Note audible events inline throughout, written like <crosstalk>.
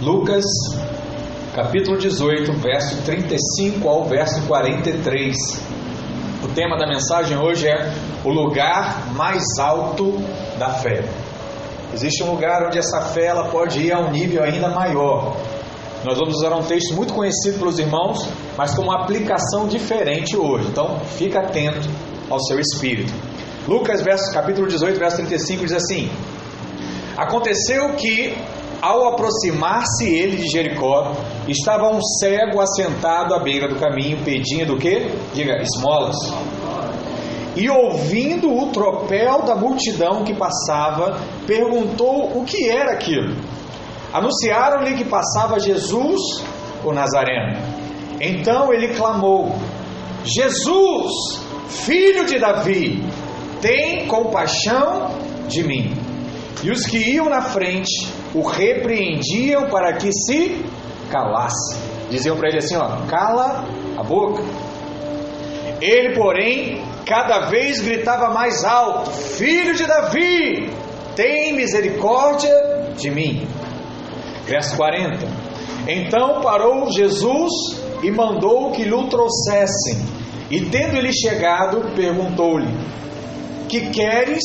Lucas, capítulo 18, verso 35 ao verso 43. O tema da mensagem hoje é o lugar mais alto da fé. Existe um lugar onde essa fé ela pode ir a um nível ainda maior. Nós vamos usar um texto muito conhecido pelos irmãos, mas com uma aplicação diferente hoje. Então, fica atento ao seu espírito. Lucas, verso, capítulo 18, verso 35 diz assim: Aconteceu que ao aproximar-se ele de Jericó, estava um cego assentado à beira do caminho, pedindo o quê? Diga, esmolas. E ouvindo o tropel da multidão que passava, perguntou o que era aquilo. Anunciaram-lhe que passava Jesus, o Nazareno. Então ele clamou: Jesus, filho de Davi, tem compaixão de mim. E os que iam na frente o repreendiam para que se calasse. Diziam para ele assim: ó, cala a boca. Ele, porém, cada vez gritava mais alto: Filho de Davi, tem misericórdia de mim. Verso 40. Então parou Jesus e mandou que lhe trouxessem. E tendo ele chegado, perguntou-lhe: Que queres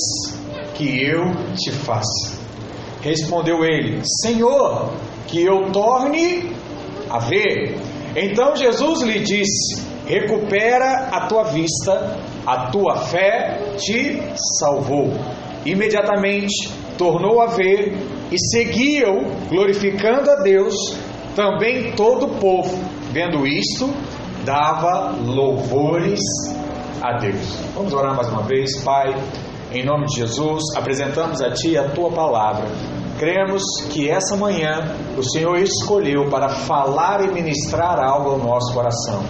que eu te faça? Respondeu ele: Senhor, que eu torne a ver. Então Jesus lhe disse: Recupera a tua vista, a tua fé te salvou. Imediatamente tornou a ver e seguiu, glorificando a Deus. Também todo o povo, vendo isto, dava louvores a Deus. Vamos orar mais uma vez, Pai. Em nome de Jesus, apresentamos a Ti a Tua palavra. Cremos que essa manhã o Senhor escolheu para falar e ministrar algo ao nosso coração.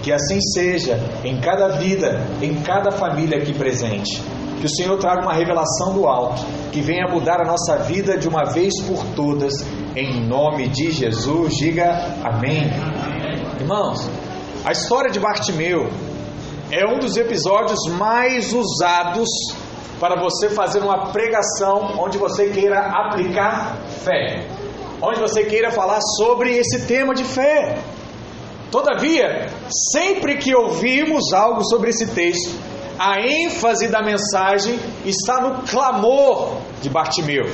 Que assim seja em cada vida, em cada família aqui presente. Que o Senhor traga uma revelação do alto, que venha mudar a nossa vida de uma vez por todas, em nome de Jesus. Diga amém. Irmãos, a história de Bartimeu é um dos episódios mais usados para você fazer uma pregação onde você queira aplicar fé, onde você queira falar sobre esse tema de fé. Todavia, sempre que ouvimos algo sobre esse texto, a ênfase da mensagem está no clamor de Bartimeu.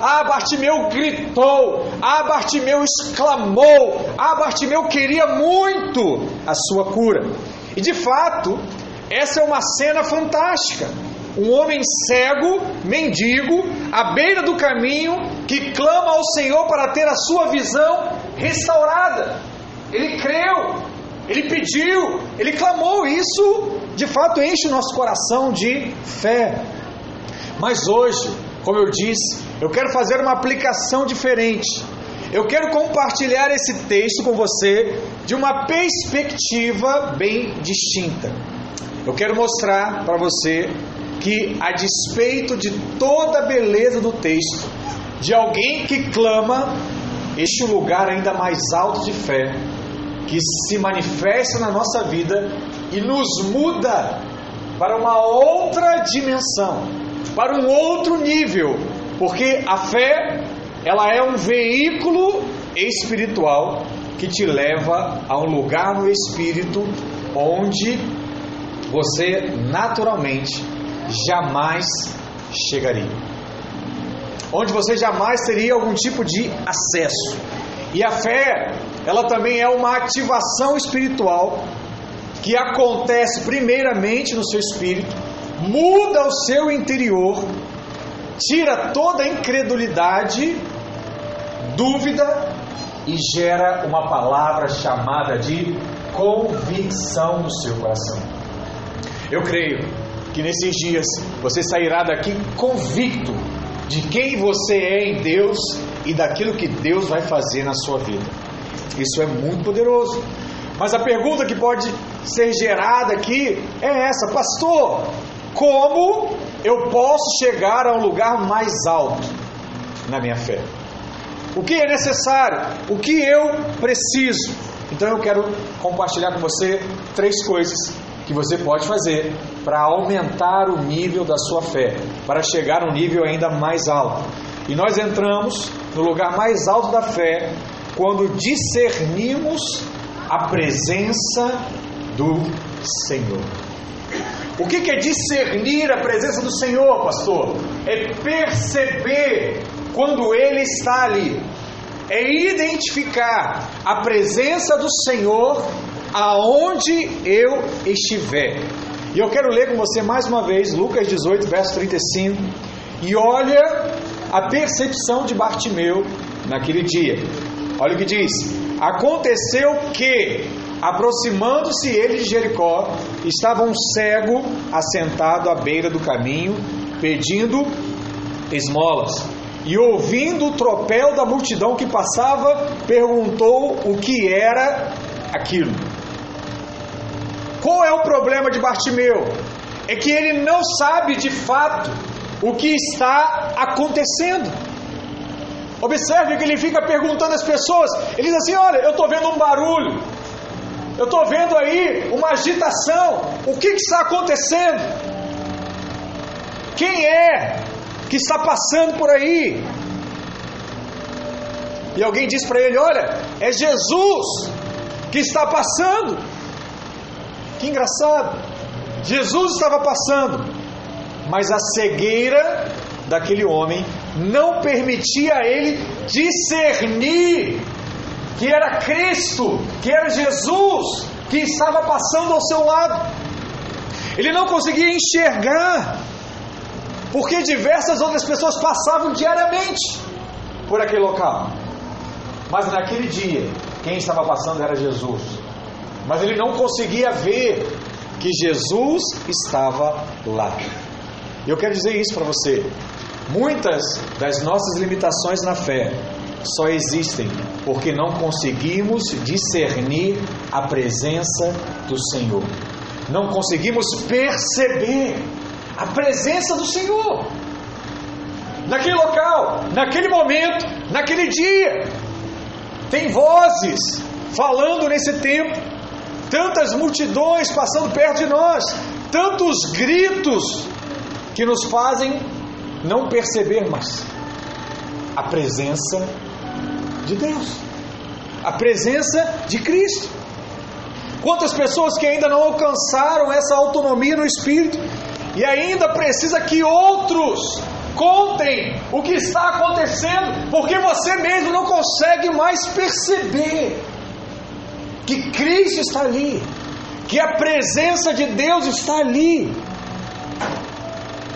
Ah, Bartimeu gritou, ah, Bartimeu exclamou, ah, Bartimeu queria muito a sua cura. E de fato, essa é uma cena fantástica um homem cego, mendigo, à beira do caminho, que clama ao Senhor para ter a sua visão restaurada. Ele creu, ele pediu, ele clamou. Isso de fato enche o nosso coração de fé. Mas hoje, como eu disse, eu quero fazer uma aplicação diferente. Eu quero compartilhar esse texto com você de uma perspectiva bem distinta. Eu quero mostrar para você que, a despeito de toda a beleza do texto, de alguém que clama, este lugar ainda mais alto de fé, que se manifesta na nossa vida e nos muda para uma outra dimensão, para um outro nível, porque a fé, ela é um veículo espiritual que te leva a um lugar no espírito onde você naturalmente jamais chegaria. Onde você jamais teria algum tipo de acesso. E a fé, ela também é uma ativação espiritual que acontece primeiramente no seu espírito, muda o seu interior, tira toda a incredulidade, dúvida e gera uma palavra chamada de convicção no seu coração. Eu creio que nesses dias você sairá daqui convicto de quem você é em Deus e daquilo que Deus vai fazer na sua vida. Isso é muito poderoso. Mas a pergunta que pode ser gerada aqui é essa, pastor: como eu posso chegar a um lugar mais alto na minha fé? O que é necessário? O que eu preciso? Então eu quero compartilhar com você três coisas que você pode fazer para aumentar o nível da sua fé, para chegar a um nível ainda mais alto. E nós entramos no lugar mais alto da fé quando discernimos a presença do Senhor. O que é discernir a presença do Senhor, pastor? É perceber quando Ele está ali, é identificar a presença do Senhor aonde eu estiver. E eu quero ler com você mais uma vez Lucas 18, verso 35. E olha a percepção de Bartimeu naquele dia. Olha o que diz: Aconteceu que, aproximando-se ele de Jericó, estava um cego assentado à beira do caminho, pedindo esmolas. E ouvindo o tropel da multidão que passava, perguntou o que era aquilo. Qual é o problema de Bartimeu? É que ele não sabe de fato o que está acontecendo. Observe que ele fica perguntando às pessoas. Ele diz assim: Olha, eu estou vendo um barulho, eu estou vendo aí uma agitação. O que, que está acontecendo? Quem é que está passando por aí? E alguém diz para ele: Olha, é Jesus que está passando. Que engraçado. Jesus estava passando, mas a cegueira daquele homem não permitia a ele discernir que era Cristo, que era Jesus que estava passando ao seu lado. Ele não conseguia enxergar, porque diversas outras pessoas passavam diariamente por aquele local. Mas naquele dia, quem estava passando era Jesus. Mas ele não conseguia ver que Jesus estava lá. Eu quero dizer isso para você. Muitas das nossas limitações na fé só existem porque não conseguimos discernir a presença do Senhor. Não conseguimos perceber a presença do Senhor. Naquele local, naquele momento, naquele dia. Tem vozes falando nesse tempo, tantas multidões passando perto de nós, tantos gritos que nos fazem não perceber mais a presença de Deus, a presença de Cristo. Quantas pessoas que ainda não alcançaram essa autonomia no espírito e ainda precisa que outros contem o que está acontecendo, porque você mesmo não consegue mais perceber que Cristo está ali, que a presença de Deus está ali.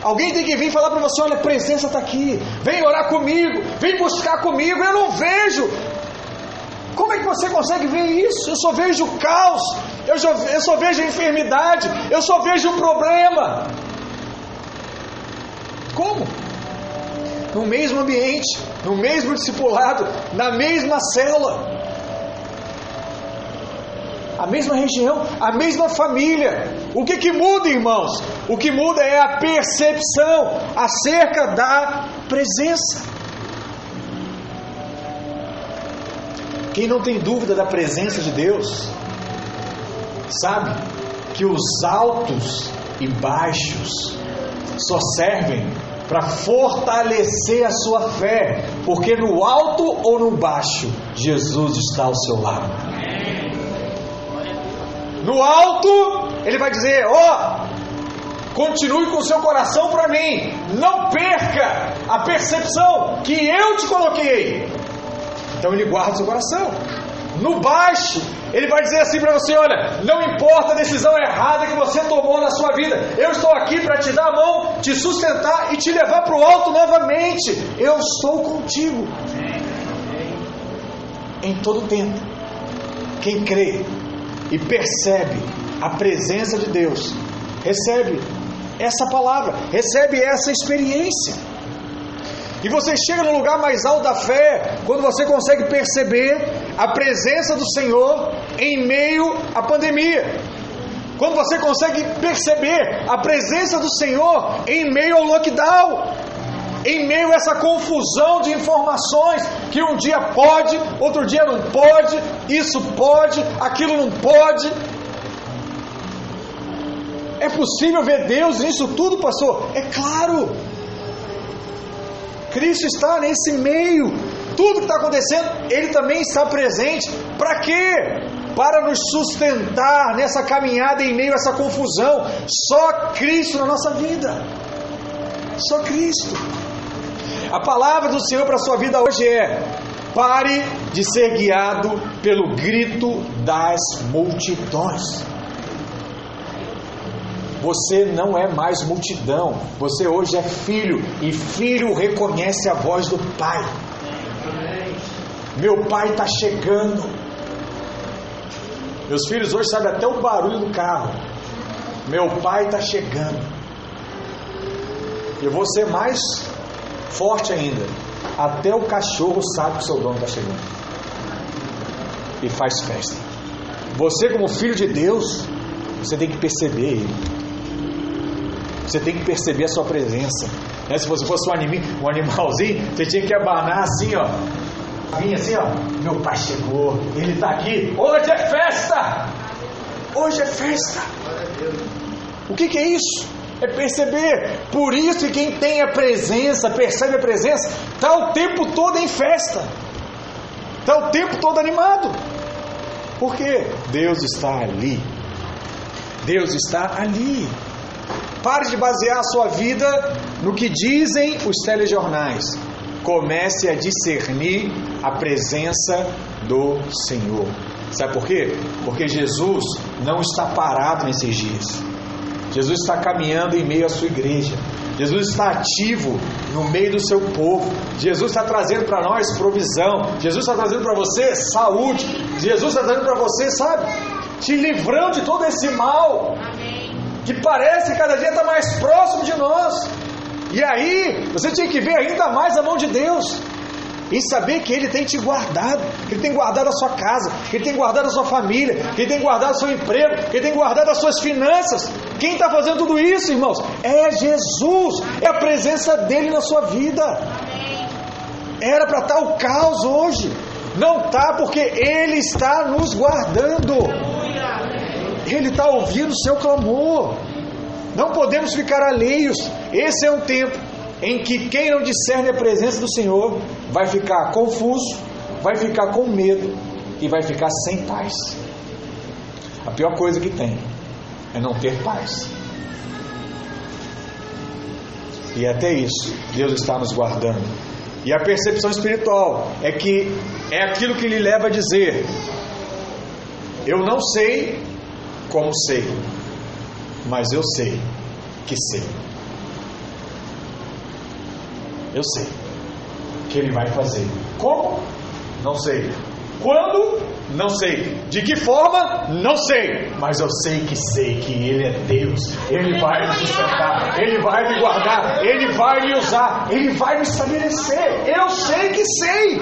Alguém tem que vir falar para você: olha, a presença está aqui, vem orar comigo, vem buscar comigo. Eu não vejo. Como é que você consegue ver isso? Eu só vejo caos, eu só, eu só vejo enfermidade, eu só vejo problema. Como? No mesmo ambiente, no mesmo discipulado, na mesma célula a mesma região, a mesma família. O que, que muda, irmãos? O que muda é a percepção acerca da presença. Quem não tem dúvida da presença de Deus, sabe que os altos e baixos só servem para fortalecer a sua fé, porque no alto ou no baixo, Jesus está ao seu lado. No alto, ele vai dizer: Ó, oh, continue com seu coração para mim, não perca a percepção que eu te coloquei. Então ele guarda o seu coração. No baixo, ele vai dizer assim para você: olha, não importa a decisão errada que você tomou na sua vida, eu estou aqui para te dar a mão, te sustentar e te levar para o alto novamente. Eu estou contigo. Em todo tempo. Quem crê e percebe a presença de Deus, recebe essa palavra, recebe essa experiência. E você chega no lugar mais alto da fé quando você consegue perceber a presença do Senhor em meio à pandemia. Quando você consegue perceber a presença do Senhor em meio ao lockdown em meio a essa confusão de informações que um dia pode, outro dia não pode, isso pode, aquilo não pode. É possível ver Deus nisso tudo, pastor? É claro. Cristo está nesse meio tudo que está acontecendo, Ele também está presente. Para quê? Para nos sustentar nessa caminhada em meio a essa confusão. Só Cristo na nossa vida. Só Cristo. A palavra do Senhor para a sua vida hoje é: pare de ser guiado pelo grito das multidões. Você não é mais multidão, você hoje é filho, e filho reconhece a voz do Pai. Meu pai está chegando. Meus filhos hoje sabem até o barulho do carro. Meu pai está chegando. Eu vou ser mais forte ainda. Até o cachorro sabe que o seu dono está chegando. E faz festa. Você, como filho de Deus, você tem que perceber ele. Você tem que perceber a sua presença. Né? Se você fosse um, um animalzinho, você tinha que abanar assim, ó. Vinha assim, ó. Meu pai chegou, ele está aqui. Hoje é festa! Hoje é festa. O que, que é isso? É perceber. Por isso que quem tem a presença, percebe a presença, está o tempo todo em festa. Está o tempo todo animado. Por quê? Deus está ali. Deus está ali. Pare de basear a sua vida no que dizem os telejornais. Comece a discernir a presença do Senhor. Sabe por quê? Porque Jesus não está parado nesses dias. Jesus está caminhando em meio à sua igreja. Jesus está ativo no meio do seu povo. Jesus está trazendo para nós provisão. Jesus está trazendo para você saúde. Jesus está trazendo para você, sabe? Te livrando de todo esse mal. Que parece que cada dia está mais próximo de nós. E aí, você tinha que ver ainda mais a mão de Deus. E saber que Ele tem te guardado, que Ele tem guardado a sua casa, que Ele tem guardado a sua família, que Ele tem guardado o seu emprego, que Ele tem guardado as suas finanças. Quem está fazendo tudo isso, irmãos? É Jesus, é a presença dele na sua vida. Era para estar o caos hoje, não está porque Ele está nos guardando. Ele está ouvindo o seu clamor. Não podemos ficar alheios. Esse é um tempo em que quem não discerne a presença do Senhor vai ficar confuso, vai ficar com medo e vai ficar sem paz. A pior coisa que tem é não ter paz. E até isso, Deus está nos guardando. E a percepção espiritual é que é aquilo que lhe leva a dizer: Eu não sei como sei, mas eu sei que sei. Eu sei que Ele vai fazer. Como? Não sei. Quando? Não sei. De que forma? Não sei. Mas eu sei que sei que Ele é Deus. Ele vai me sustentar. Ele vai me guardar. Ele vai me usar. Ele vai me estabelecer. Eu sei que sei.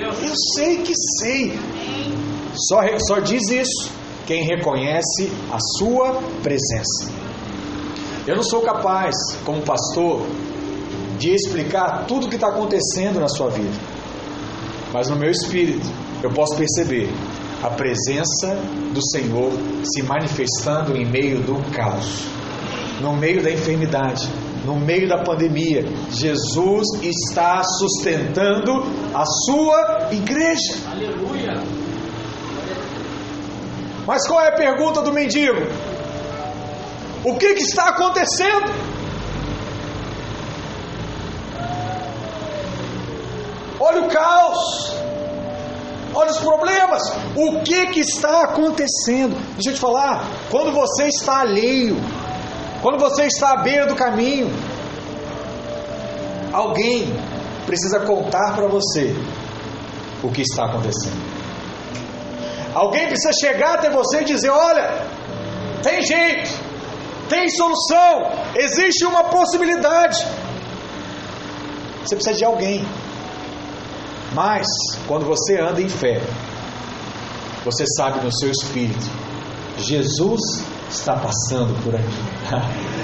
Eu sei que sei. Só, só diz isso quem reconhece a sua presença. Eu não sou capaz, como pastor, de explicar tudo o que está acontecendo na sua vida, mas no meu espírito eu posso perceber a presença do Senhor se manifestando em meio do caos, no meio da enfermidade, no meio da pandemia. Jesus está sustentando a sua igreja. Aleluia. Mas qual é a pergunta do mendigo? O que, que está acontecendo? Olha o caos. Olha os problemas. O que, que está acontecendo? Deixa eu te falar. Quando você está alheio, quando você está à beira do caminho, alguém precisa contar para você o que está acontecendo. Alguém precisa chegar até você e dizer: olha, tem jeito, tem solução, existe uma possibilidade. Você precisa de alguém. Mas, quando você anda em fé, você sabe no seu espírito: Jesus está passando por aqui. <laughs>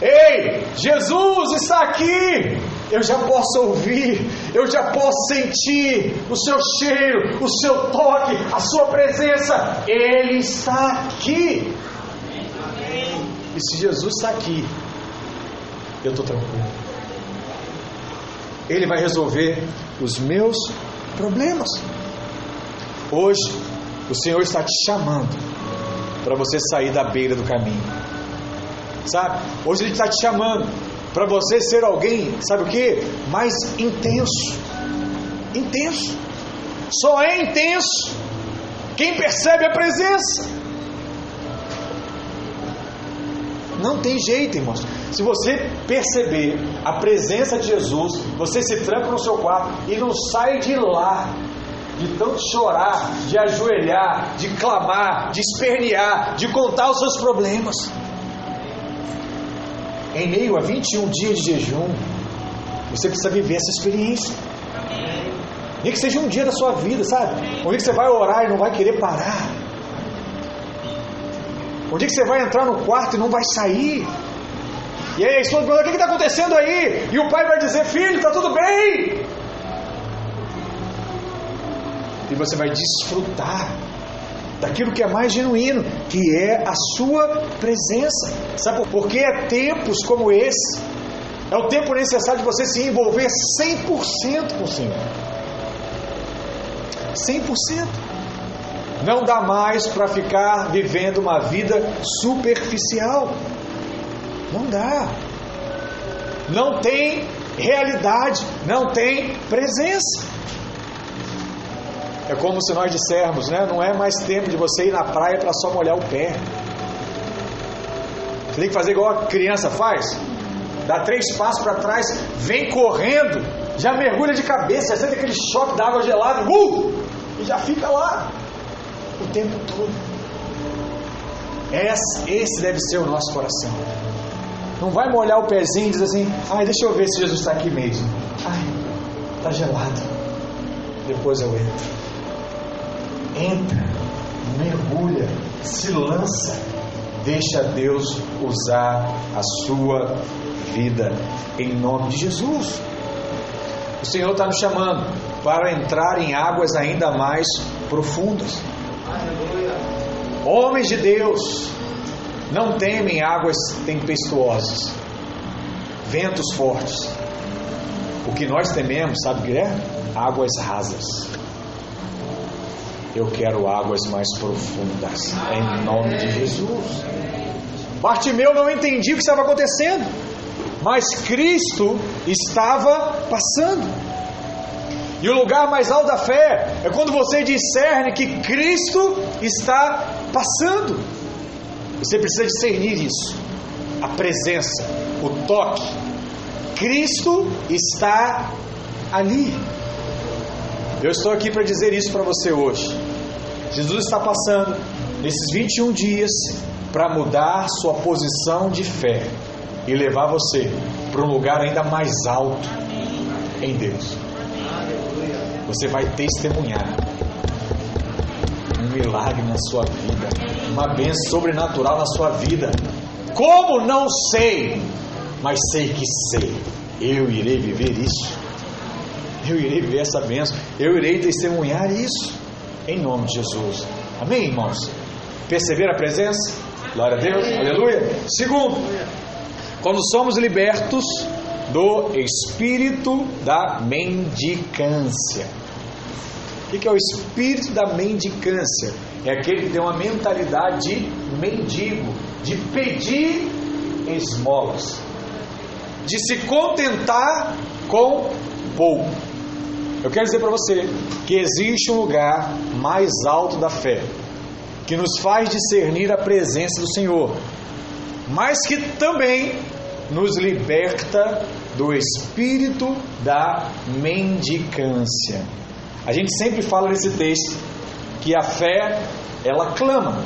Ei, Jesus está aqui. Eu já posso ouvir, eu já posso sentir o seu cheiro, o seu toque, a sua presença. Ele está aqui. E se Jesus está aqui, eu estou tranquilo. Ele vai resolver os meus problemas. Hoje, o Senhor está te chamando para você sair da beira do caminho. Sabe? Hoje Ele está te chamando para você ser alguém, sabe o que? Mais intenso. Intenso. Só é intenso quem percebe a presença. Não tem jeito, irmãos. Se você perceber a presença de Jesus, você se tranca no seu quarto e não sai de lá de tanto chorar, de ajoelhar, de clamar, de espernear, de contar os seus problemas. Em meio a 21 dias de jejum, você precisa viver essa experiência. Nem que seja um dia da sua vida, sabe? Um dia que você vai orar e não vai querer parar. Um dia que você vai entrar no quarto e não vai sair. E aí a esposa pergunta: o que está acontecendo aí? E o pai vai dizer: Filho, está tudo bem. E você vai desfrutar daquilo que é mais genuíno, que é a sua presença. Sabe por quê? É tempos como esse. É o tempo necessário de você se envolver 100% com o Senhor. 100%. Não dá mais para ficar vivendo uma vida superficial. Não dá. Não tem realidade, não tem presença. É como se nós dissermos, né? Não é mais tempo de você ir na praia para só molhar o pé. Você tem que fazer igual a criança faz. Dá três passos para trás, vem correndo, já mergulha de cabeça, já sente aquele choque da água gelada, uh, e já fica lá o tempo todo. Esse, deve ser o nosso coração. Não vai molhar o pezinho e dizer assim, ai, deixa eu ver se Jesus está aqui mesmo. Ai, está gelado. Depois eu entro. Entra, mergulha, se lança, deixa Deus usar a sua vida em nome de Jesus. O Senhor está nos chamando para entrar em águas ainda mais profundas. Homens de Deus não temem águas tempestuosas, ventos fortes. O que nós tememos, sabe o que é? Águas rasas. Eu quero águas mais profundas, em nome de Jesus. Bartimeu não entendia o que estava acontecendo, mas Cristo estava passando. E o lugar mais alto da fé é quando você discerne que Cristo está passando. Você precisa discernir isso. A presença, o toque. Cristo está ali. Eu estou aqui para dizer isso para você hoje. Jesus está passando nesses 21 dias para mudar sua posição de fé e levar você para um lugar ainda mais alto em Deus. Você vai testemunhar um milagre na sua vida, uma bênção sobrenatural na sua vida. Como não sei, mas sei que sei. Eu irei viver isso. Eu irei viver essa bênção. Eu irei testemunhar isso. Em nome de Jesus. Amém, irmãos? Perceber a presença? Glória a Deus. Aleluia. Segundo, quando somos libertos do espírito da mendicância. O que é o espírito da mendicância? É aquele que tem uma mentalidade de mendigo, de pedir esmolas, de se contentar com pouco. Eu quero dizer para você que existe um lugar mais alto da fé, que nos faz discernir a presença do Senhor, mas que também nos liberta do espírito da mendicância. A gente sempre fala nesse texto que a fé, ela clama.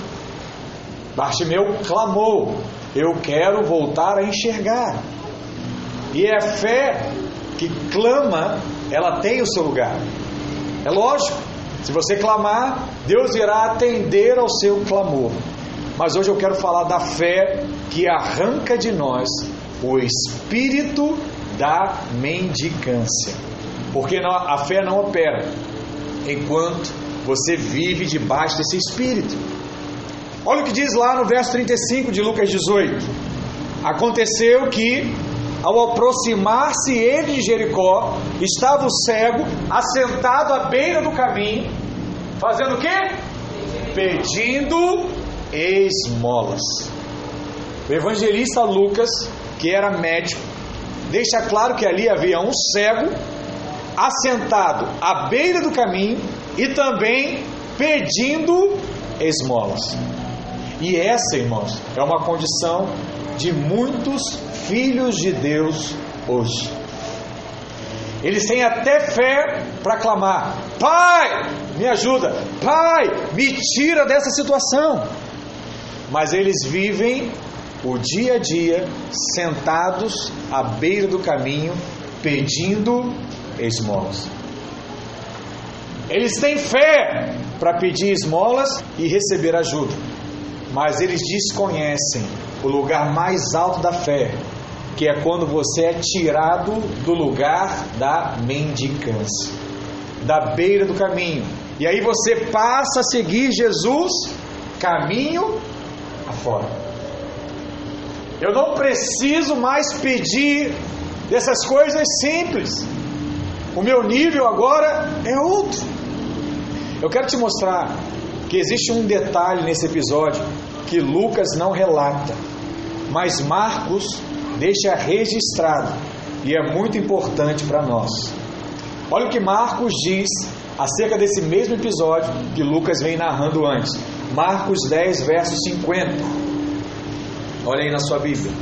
Bartimeu clamou: Eu quero voltar a enxergar. E é a fé que clama, ela tem o seu lugar. É lógico, se você clamar, Deus irá atender ao seu clamor. Mas hoje eu quero falar da fé que arranca de nós o espírito da mendicância. Porque a fé não opera enquanto você vive debaixo desse espírito. Olha o que diz lá no verso 35 de Lucas 18: Aconteceu que, ao aproximar-se ele de Jericó, estava o cego assentado à beira do caminho, fazendo o quê? Pedindo esmolas. O evangelista Lucas, que era médico, deixa claro que ali havia um cego assentado à beira do caminho e também pedindo esmolas. E essa, irmãos, é uma condição de muitos filhos de Deus hoje. Eles têm até fé para clamar: Pai, me ajuda, Pai, me tira dessa situação. Mas eles vivem o dia a dia sentados à beira do caminho pedindo esmolas. Eles têm fé para pedir esmolas e receber ajuda, mas eles desconhecem o lugar mais alto da fé, que é quando você é tirado do lugar da mendicância, da beira do caminho. E aí você passa a seguir Jesus caminho afora. Eu não preciso mais pedir dessas coisas simples. O meu nível agora é outro. Eu quero te mostrar que existe um detalhe nesse episódio que Lucas não relata, mas Marcos deixa registrado e é muito importante para nós. Olha o que Marcos diz acerca desse mesmo episódio que Lucas vem narrando antes. Marcos 10, verso 50. Olha aí na sua Bíblia.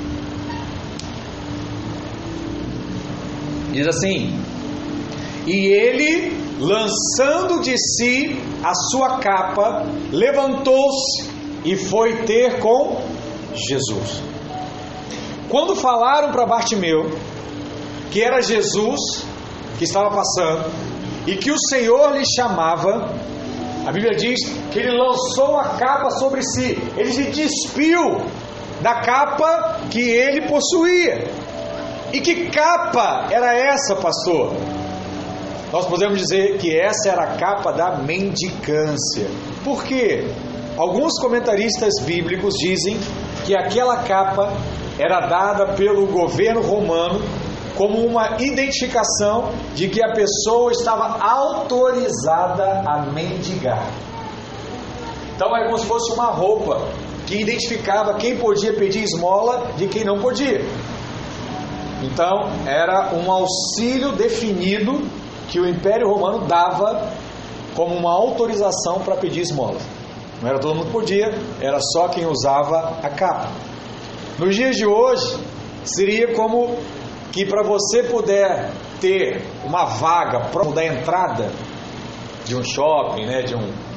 Diz assim: E ele, lançando de si a sua capa, levantou-se e foi ter com Jesus. Quando falaram para Bartimeu que era Jesus que estava passando e que o Senhor lhe chamava, a Bíblia diz que ele lançou a capa sobre si, ele se despiu da capa que ele possuía. E que capa era essa, pastor? Nós podemos dizer que essa era a capa da mendicância. Por quê? Alguns comentaristas bíblicos dizem que aquela capa era dada pelo governo romano como uma identificação de que a pessoa estava autorizada a mendigar. Então é como se fosse uma roupa que identificava quem podia pedir esmola de quem não podia. Então era um auxílio definido que o Império Romano dava como uma autorização para pedir esmola. Não era todo mundo que podia, era só quem usava a capa. Nos dias de hoje, seria como que para você puder ter uma vaga próximo da entrada de um shopping, né, de um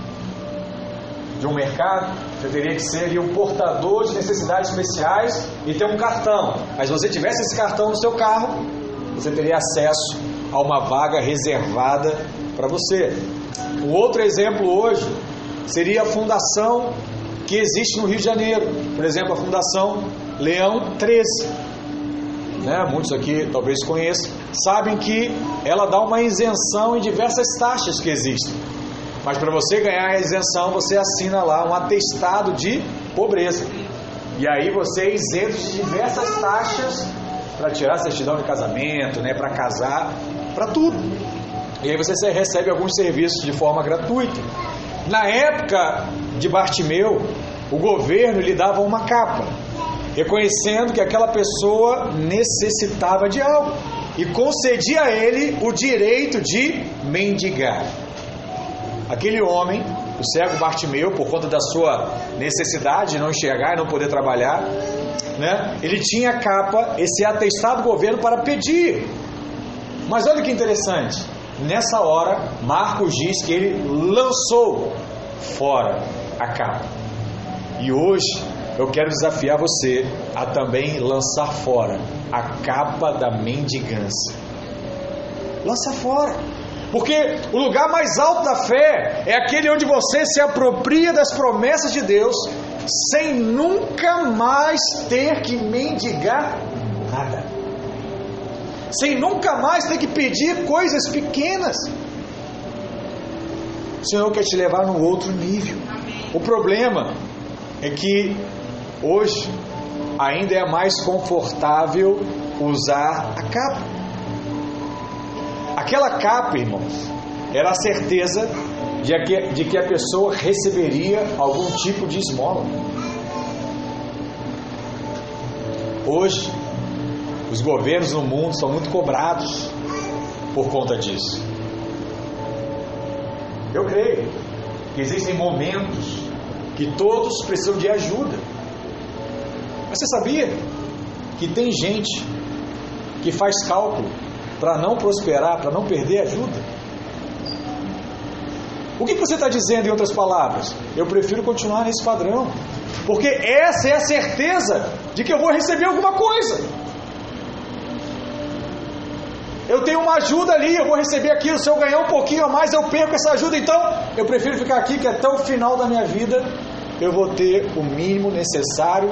de um mercado, você teria que ser um portador de necessidades especiais e ter um cartão. Mas se você tivesse esse cartão no seu carro, você teria acesso a uma vaga reservada para você. Um outro exemplo hoje seria a fundação que existe no Rio de Janeiro, por exemplo, a Fundação Leão 13. Né? Muitos aqui talvez conheçam, sabem que ela dá uma isenção em diversas taxas que existem. Mas para você ganhar a isenção, você assina lá um atestado de pobreza. E aí você é isento de diversas taxas para tirar certidão de casamento, né, para casar, para tudo. E aí você recebe alguns serviços de forma gratuita. Na época de Bartimeu, o governo lhe dava uma capa, reconhecendo que aquela pessoa necessitava de algo e concedia a ele o direito de mendigar. Aquele homem, o cego Bartimeu, por conta da sua necessidade de não enxergar e não poder trabalhar, né, ele tinha capa, esse atestado do governo para pedir. Mas olha que interessante, nessa hora, Marcos diz que ele lançou fora a capa. E hoje eu quero desafiar você a também lançar fora a capa da mendigância. Lança fora. Porque o lugar mais alto da fé é aquele onde você se apropria das promessas de Deus sem nunca mais ter que mendigar. Sem nunca mais ter que pedir coisas pequenas. O Senhor quer te levar num outro nível. O problema é que hoje ainda é mais confortável usar a capa. Aquela capa, irmãos, era a certeza de que, de que a pessoa receberia algum tipo de esmola. Hoje, os governos no mundo são muito cobrados por conta disso. Eu creio que existem momentos que todos precisam de ajuda. Mas você sabia que tem gente que faz cálculo para não prosperar, para não perder ajuda? O que você está dizendo em outras palavras? Eu prefiro continuar nesse padrão, porque essa é a certeza de que eu vou receber alguma coisa. Eu tenho uma ajuda ali, eu vou receber aquilo. Se eu ganhar um pouquinho a mais, eu perco essa ajuda. Então, eu prefiro ficar aqui, que até o final da minha vida eu vou ter o mínimo necessário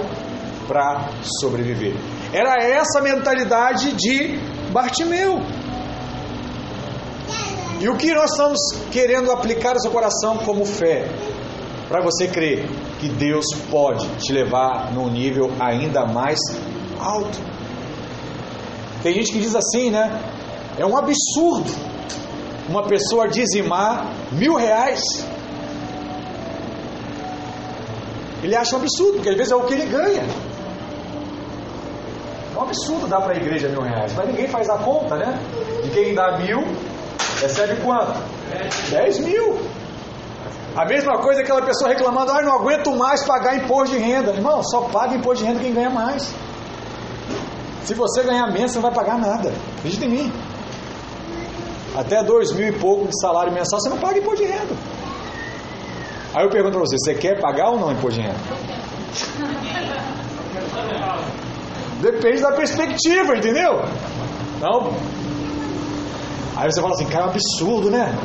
para sobreviver. Era essa a mentalidade de Bartimeu. E o que nós estamos querendo aplicar no seu coração como fé? Para você crer que Deus pode te levar num nível ainda mais alto. Tem gente que diz assim, né? É um absurdo uma pessoa dizimar mil reais. Ele acha um absurdo, porque às vezes é o que ele ganha. É um absurdo dar para a igreja mil reais, mas ninguém faz a conta, né? De quem dá mil, recebe quanto? Dez mil. A mesma coisa aquela pessoa reclamando, ah, não aguento mais pagar imposto de renda. Irmão, só paga imposto de renda quem ganha mais. Se você ganhar menos, você não vai pagar nada. Acredita em mim. Até dois mil e pouco de salário mensal, você não paga imposto de renda. Aí eu pergunto para você, você quer pagar ou não imposto de renda? Depende da perspectiva, entendeu? Não. Aí você fala assim, cara, é um absurdo, né?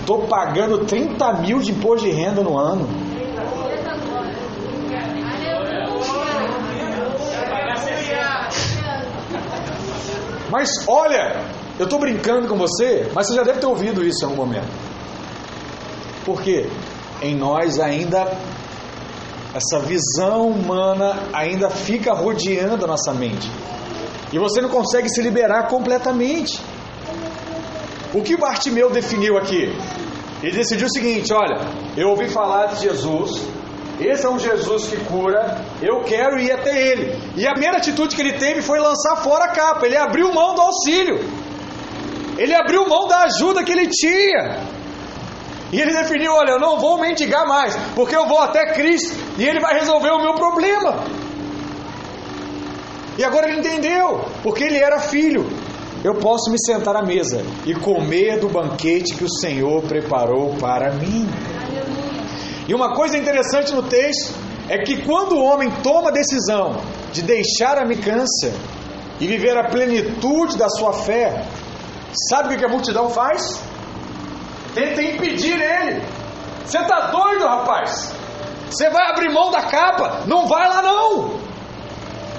Estou pagando 30 mil de imposto de renda no ano. Mas olha, eu estou brincando com você, mas você já deve ter ouvido isso em algum momento. Por quê? Em nós ainda, essa visão humana ainda fica rodeando a nossa mente. E você não consegue se liberar completamente. O que Bartimeu definiu aqui? Ele decidiu o seguinte: olha, eu ouvi falar de Jesus, esse é um Jesus que cura, eu quero ir até ele. E a primeira atitude que ele teve foi lançar fora a capa, ele abriu mão do auxílio, ele abriu mão da ajuda que ele tinha. E ele definiu: olha, eu não vou mendigar mais, porque eu vou até Cristo e ele vai resolver o meu problema. E agora ele entendeu, porque ele era filho. Eu posso me sentar à mesa e comer do banquete que o Senhor preparou para mim. E uma coisa interessante no texto é que quando o homem toma a decisão de deixar a micância e viver a plenitude da sua fé, sabe o que a multidão faz? Tenta impedir ele. Você está doido, rapaz? Você vai abrir mão da capa? Não vai lá não.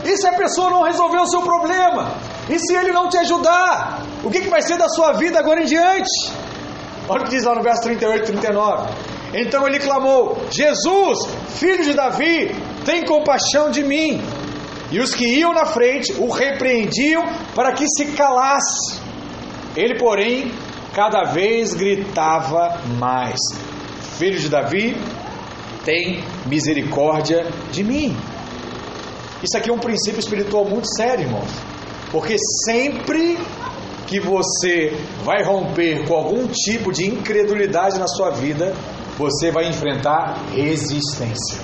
E se a pessoa não resolver o seu problema? E se ele não te ajudar? O que, que vai ser da sua vida agora em diante? Olha o que diz lá no verso 38 e 39. Então ele clamou: Jesus, filho de Davi, tem compaixão de mim. E os que iam na frente o repreendiam para que se calasse. Ele, porém, cada vez gritava mais: Filho de Davi, tem misericórdia de mim. Isso aqui é um princípio espiritual muito sério, irmãos. Porque sempre que você vai romper com algum tipo de incredulidade na sua vida, você vai enfrentar resistência.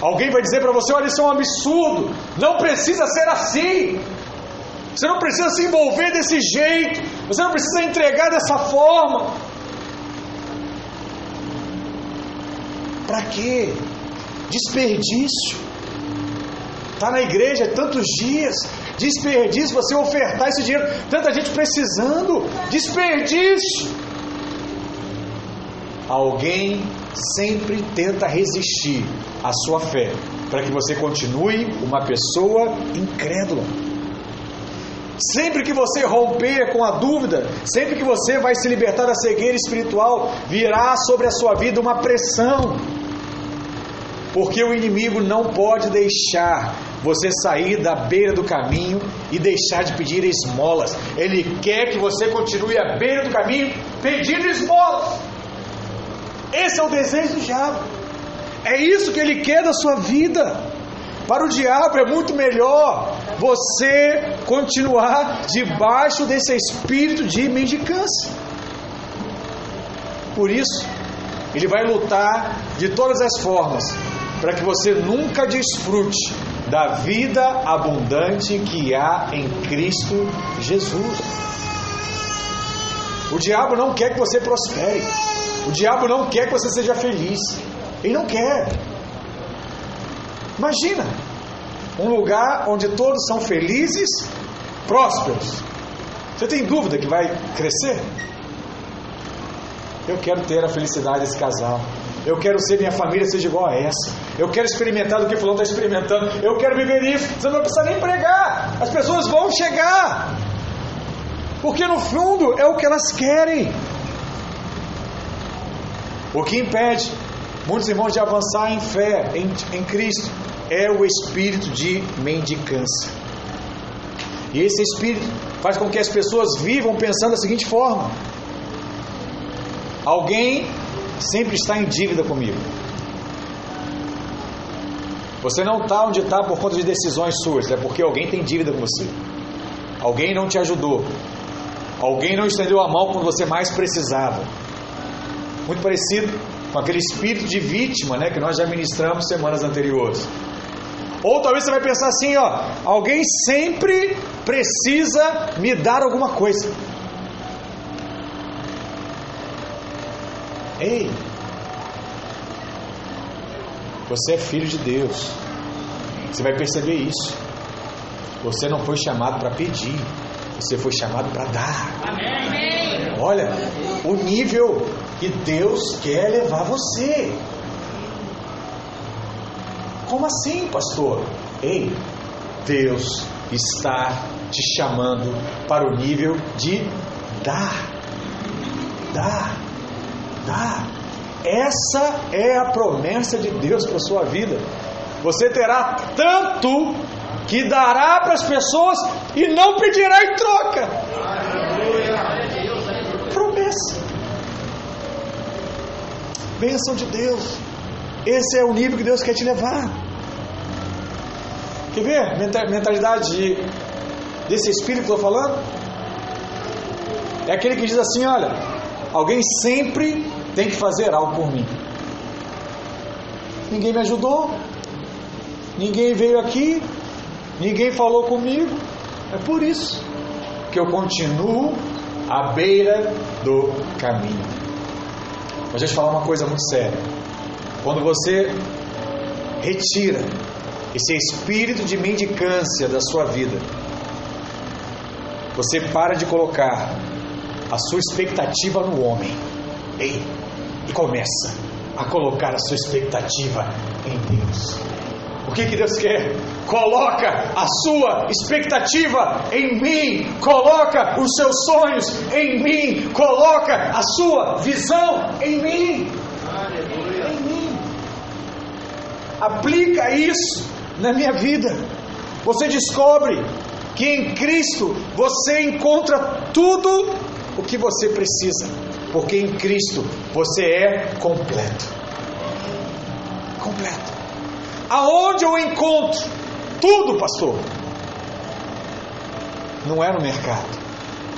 Alguém vai dizer para você: olha, isso é um absurdo, não precisa ser assim. Você não precisa se envolver desse jeito, você não precisa entregar dessa forma. Para quê? Desperdício. Está na igreja tantos dias, desperdício você ofertar esse dinheiro, tanta gente precisando, desperdício. Alguém sempre tenta resistir à sua fé, para que você continue uma pessoa incrédula. Sempre que você romper com a dúvida, sempre que você vai se libertar da cegueira espiritual, virá sobre a sua vida uma pressão porque o inimigo não pode deixar você sair da beira do caminho e deixar de pedir esmolas. Ele quer que você continue à beira do caminho pedindo esmolas. Esse é o desejo do diabo. É isso que ele quer da sua vida. Para o diabo é muito melhor você continuar debaixo desse espírito de mendicância. Por isso, ele vai lutar de todas as formas para que você nunca desfrute da vida abundante que há em Cristo Jesus. O diabo não quer que você prospere. O diabo não quer que você seja feliz. Ele não quer. Imagina um lugar onde todos são felizes, prósperos. Você tem dúvida que vai crescer? Eu quero ter a felicidade desse casal. Eu quero ser minha família seja igual a essa. Eu quero experimentar do que fulano está experimentando. Eu quero viver isso. Você não vai precisar nem pregar. As pessoas vão chegar. Porque no fundo é o que elas querem. O que impede muitos irmãos de avançar em fé em, em Cristo é o espírito de mendicância. E esse espírito faz com que as pessoas vivam pensando da seguinte forma: alguém sempre está em dívida comigo. Você não está onde está por conta de decisões suas, é porque alguém tem dívida com você. Alguém não te ajudou. Alguém não estendeu a mão quando você mais precisava. Muito parecido com aquele espírito de vítima, né, que nós já ministramos semanas anteriores. Ou talvez você vai pensar assim, ó, alguém sempre precisa me dar alguma coisa. Ei, você é filho de Deus. Você vai perceber isso. Você não foi chamado para pedir, você foi chamado para dar. Amém. Olha, o nível que Deus quer levar você. Como assim, pastor? Ei, Deus está te chamando para o nível de dar. Dar. Dar. Essa é a promessa de Deus para a sua vida. Você terá tanto que dará para as pessoas e não pedirá em troca. Promessa. Bênção de Deus. Esse é o nível que Deus quer te levar. Quer ver? Mentalidade de, desse espírito que eu estou falando? É aquele que diz assim: olha, alguém sempre tem que fazer algo por mim. Ninguém me ajudou, ninguém veio aqui, ninguém falou comigo. É por isso que eu continuo à beira do caminho. Mas deixa eu falar uma coisa muito séria. Quando você retira esse espírito de mendicância da sua vida, você para de colocar a sua expectativa no homem. Ei, e começa a colocar a sua expectativa em Deus. O que, que Deus quer? Coloca a sua expectativa em mim, coloca os seus sonhos em mim, coloca a sua visão em mim. Em mim. Aplica isso na minha vida. Você descobre que em Cristo você encontra tudo o que você precisa porque em Cristo você é completo. Completo. Aonde eu encontro tudo, pastor? Não é no mercado,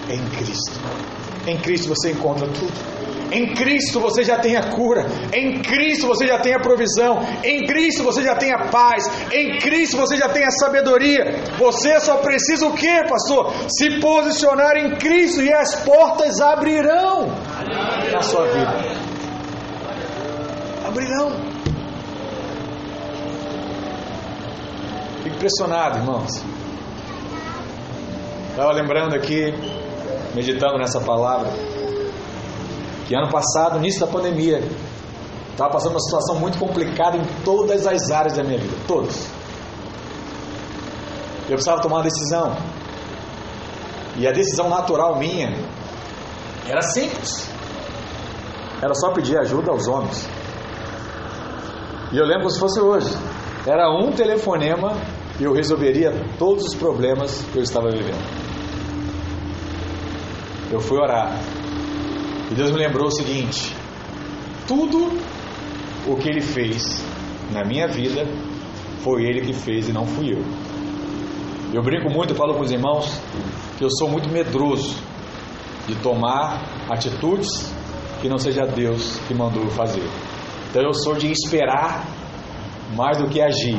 é em Cristo. Em Cristo você encontra tudo. Em Cristo você já tem a cura. Em Cristo você já tem a provisão. Em Cristo você já tem a paz. Em Cristo você já tem a sabedoria. Você só precisa o que, pastor? Se posicionar em Cristo e as portas abrirão na sua vida. Abrirão. Impressionado, irmãos. Estava lembrando aqui, meditando nessa palavra que ano passado, início da pandemia, estava passando uma situação muito complicada em todas as áreas da minha vida, todas. Eu precisava tomar uma decisão. E a decisão natural minha era simples. Era só pedir ajuda aos homens. E eu lembro como se fosse hoje. Era um telefonema e eu resolveria todos os problemas que eu estava vivendo. Eu fui orar e Deus me lembrou o seguinte: tudo o que Ele fez na minha vida foi Ele que fez e não fui eu. Eu brinco muito, falo com os irmãos que eu sou muito medroso de tomar atitudes que não seja Deus que mandou eu fazer. Então eu sou de esperar mais do que agir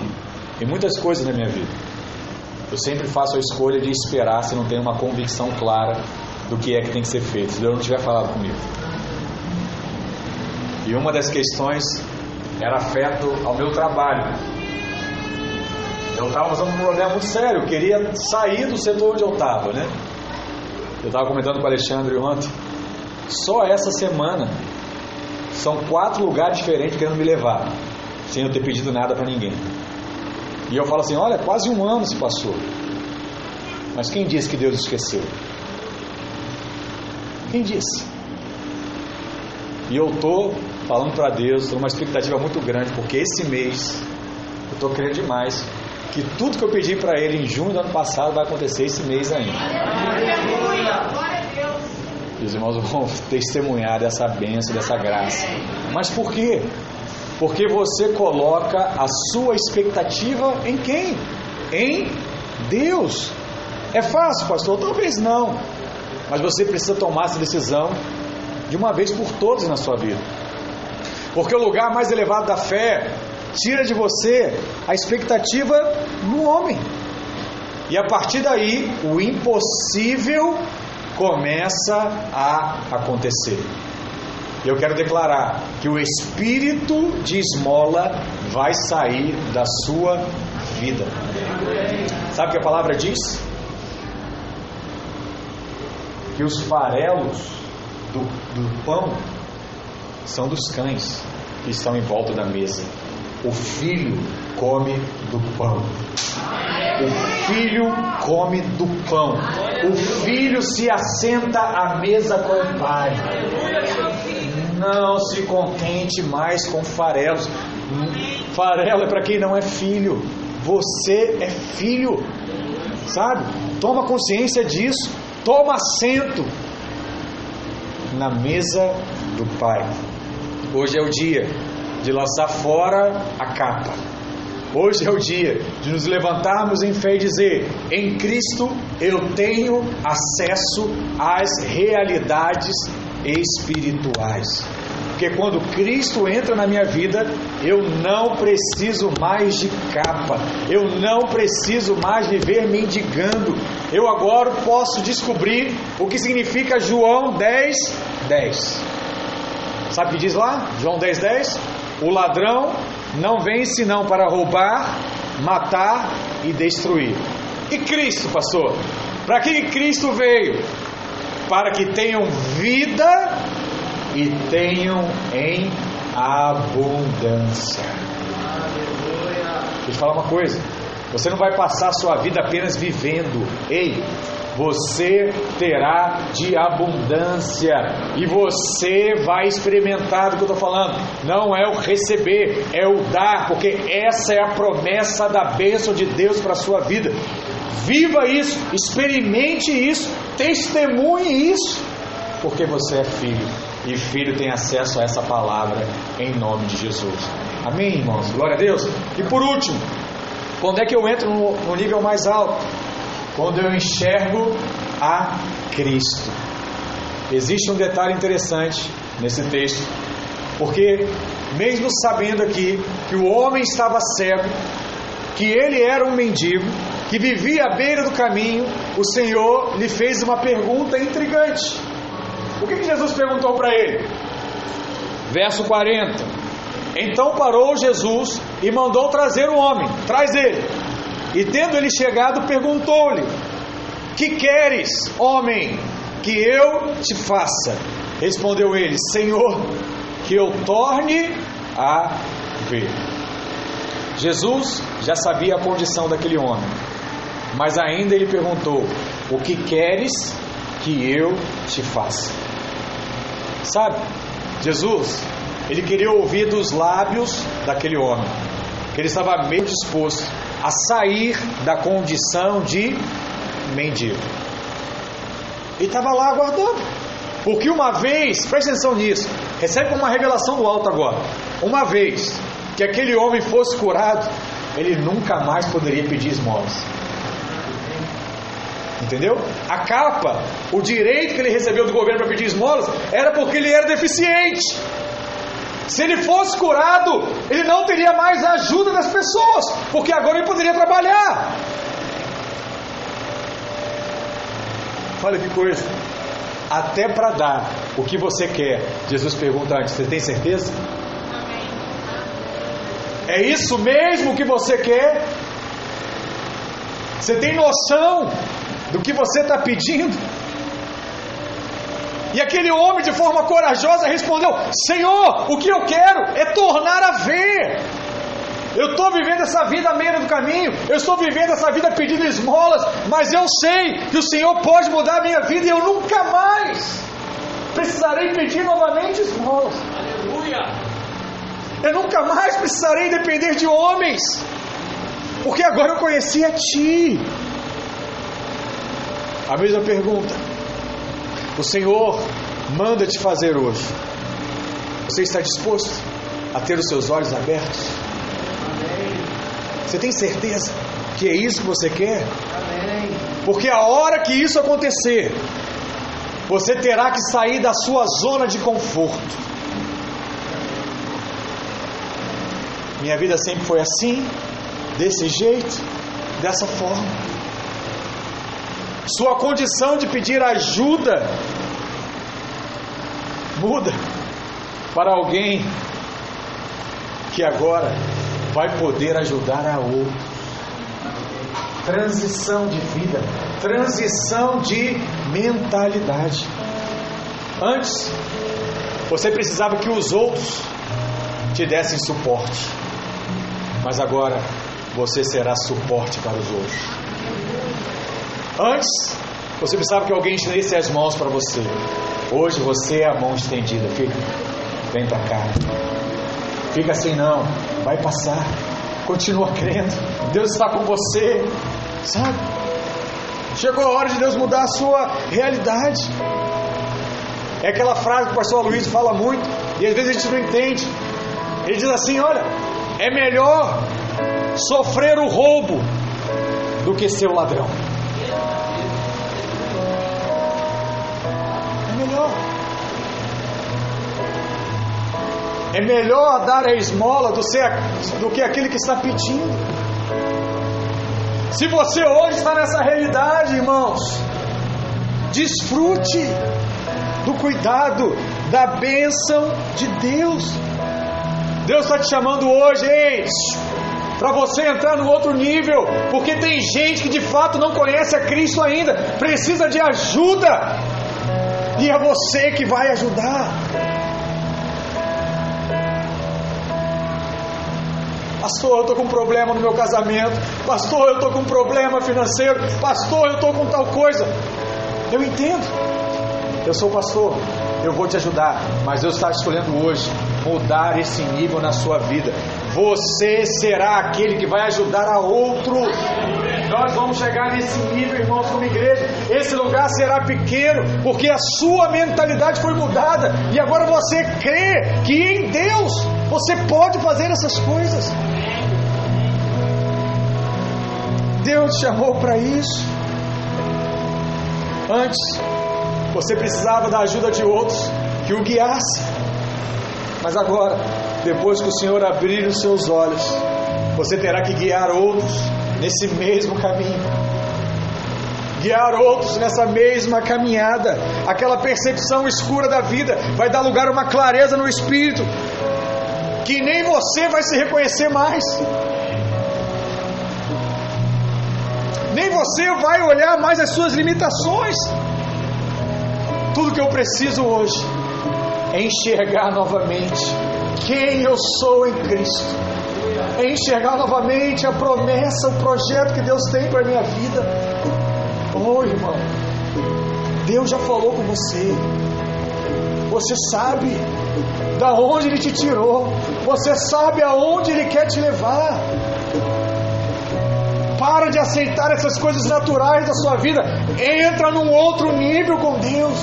em muitas coisas na minha vida. Eu sempre faço a escolha de esperar se não tenho uma convicção clara do que é que tem que ser feito, se Deus não tiver falado comigo. E uma das questões era afeto ao meu trabalho. Eu estava passando um problema muito sério, eu queria sair do setor onde eu estava, né? Eu estava comentando com o Alexandre ontem. Só essa semana são quatro lugares diferentes querendo me levar, sem eu ter pedido nada para ninguém. E eu falo assim: olha, quase um ano se passou. Mas quem disse que Deus esqueceu? Quem disse? E eu estou falando para Deus, estou numa expectativa muito grande, porque esse mês eu estou crendo demais que tudo que eu pedi para Ele em junho do ano passado vai acontecer esse mês ainda. E os irmãos vão <laughs> testemunhar dessa bênção, dessa graça. Mas por quê? Porque você coloca a sua expectativa em quem? Em Deus. É fácil, pastor? Talvez não. Mas você precisa tomar essa decisão de uma vez por todas na sua vida. Porque o lugar mais elevado da fé tira de você a expectativa no homem. E a partir daí, o impossível começa a acontecer. Eu quero declarar que o espírito de esmola vai sair da sua vida. Sabe o que a palavra diz? Que os farelos do, do pão são dos cães que estão em volta da mesa. O filho come do pão. O filho come do pão. O filho se assenta à mesa com o pai. Não se contente mais com farelos. Farelo é para quem não é filho. Você é filho. Sabe? Toma consciência disso. Toma assento na mesa do Pai. Hoje é o dia de lançar fora a capa. Hoje é o dia de nos levantarmos em fé e dizer: em Cristo eu tenho acesso às realidades espirituais. Porque quando Cristo entra na minha vida, eu não preciso mais de capa, eu não preciso mais viver mendigando. Eu agora posso descobrir o que significa João 10, 10. Sabe o que diz lá? João 10, 10? O ladrão não vem senão para roubar, matar e destruir. E Cristo, pastor? Para que Cristo veio? Para que tenham vida e tenham em abundância. Deixa eu te falar uma coisa. Você não vai passar a sua vida apenas vivendo. Ei, você terá de abundância e você vai experimentar do que eu estou falando. Não é o receber, é o dar, porque essa é a promessa da bênção de Deus para a sua vida. Viva isso, experimente isso, testemunhe isso, porque você é filho e filho tem acesso a essa palavra em nome de Jesus. Amém, irmãos? Glória a Deus. E por último, quando é que eu entro no, no nível mais alto? quando eu enxergo a Cristo. Existe um detalhe interessante nesse texto, porque, mesmo sabendo aqui que o homem estava cego, que ele era um mendigo, que vivia à beira do caminho, o Senhor lhe fez uma pergunta intrigante. O que, que Jesus perguntou para ele? Verso 40. Então parou Jesus e mandou trazer o homem. Traz ele. E tendo ele chegado, perguntou-lhe: Que queres, homem, que eu te faça? Respondeu ele: Senhor, que eu torne a ver. Jesus já sabia a condição daquele homem, mas ainda ele perguntou: O que queres que eu te faça? Sabe, Jesus, ele queria ouvir dos lábios daquele homem, que ele estava meio disposto a sair da condição de mendigo. Ele estava lá aguardando. Porque uma vez, preste atenção nisso, recebe uma revelação do alto agora. Uma vez que aquele homem fosse curado, ele nunca mais poderia pedir esmolas. Entendeu? A capa, o direito que ele recebeu do governo para pedir esmolas, era porque ele era deficiente. Se ele fosse curado, ele não teria mais a ajuda das pessoas, porque agora ele poderia trabalhar. Olha que coisa. Até para dar o que você quer, Jesus pergunta antes: Você tem certeza? É isso mesmo que você quer? Você tem noção do que você está pedindo? E aquele homem, de forma corajosa, respondeu: Senhor, o que eu quero é tornar a ver. Eu estou vivendo essa vida à meia do caminho, eu estou vivendo essa vida pedindo esmolas, mas eu sei que o Senhor pode mudar a minha vida e eu nunca mais precisarei pedir novamente esmolas. Aleluia! Eu nunca mais precisarei depender de homens, porque agora eu conheci a Ti. A mesma pergunta: o Senhor manda te fazer hoje. Você está disposto a ter os seus olhos abertos? Você tem certeza que é isso que você quer? Porque a hora que isso acontecer, você terá que sair da sua zona de conforto. Minha vida sempre foi assim, desse jeito, dessa forma. Sua condição de pedir ajuda muda para alguém que agora vai poder ajudar a outro. Transição de vida, transição de mentalidade. Antes, você precisava que os outros te dessem suporte, mas agora você será suporte para os outros. Antes, você precisava que alguém estendesse as mãos para você. Hoje você é a mão estendida. Fica, vem para cá. Fica assim não, vai passar. Continua crendo. Deus está com você, sabe? Chegou a hora de Deus mudar a sua realidade. É aquela frase que o pastor Luiz fala muito e às vezes a gente não entende. Ele diz assim: Olha, é melhor sofrer o roubo do que ser o ladrão. Melhor. É melhor dar a esmola do, ser, do que aquele que está pedindo. Se você hoje está nessa realidade, irmãos, desfrute do cuidado, da bênção de Deus. Deus está te chamando hoje, ei, para você entrar no outro nível, porque tem gente que de fato não conhece a Cristo ainda, precisa de ajuda, e é você que vai ajudar. Pastor, eu estou com um problema no meu casamento. Pastor, eu estou com um problema financeiro. Pastor, eu estou com tal coisa. Eu entendo. Eu sou pastor. Eu vou te ajudar. Mas Deus está escolhendo hoje mudar esse nível na sua vida. Você será aquele que vai ajudar a outro. Nós vamos chegar nesse nível, irmãos, como igreja. Esse lugar será pequeno, porque a sua mentalidade foi mudada. E agora você crê que em Deus você pode fazer essas coisas. Deus te chamou para isso. Antes, você precisava da ajuda de outros que o guiasse. Mas agora, depois que o Senhor abrir os seus olhos, você terá que guiar outros nesse mesmo caminho. Guiar outros nessa mesma caminhada. Aquela percepção escura da vida vai dar lugar a uma clareza no espírito que nem você vai se reconhecer mais. Nem você vai olhar mais as suas limitações. Tudo que eu preciso hoje é enxergar novamente quem eu sou em Cristo. É enxergar novamente a promessa, o projeto que Deus tem para a minha vida. Oh, irmão, Deus já falou com você. Você sabe da onde Ele te tirou. Você sabe aonde Ele quer te levar. Para de aceitar essas coisas naturais da sua vida. Entra num outro nível com Deus.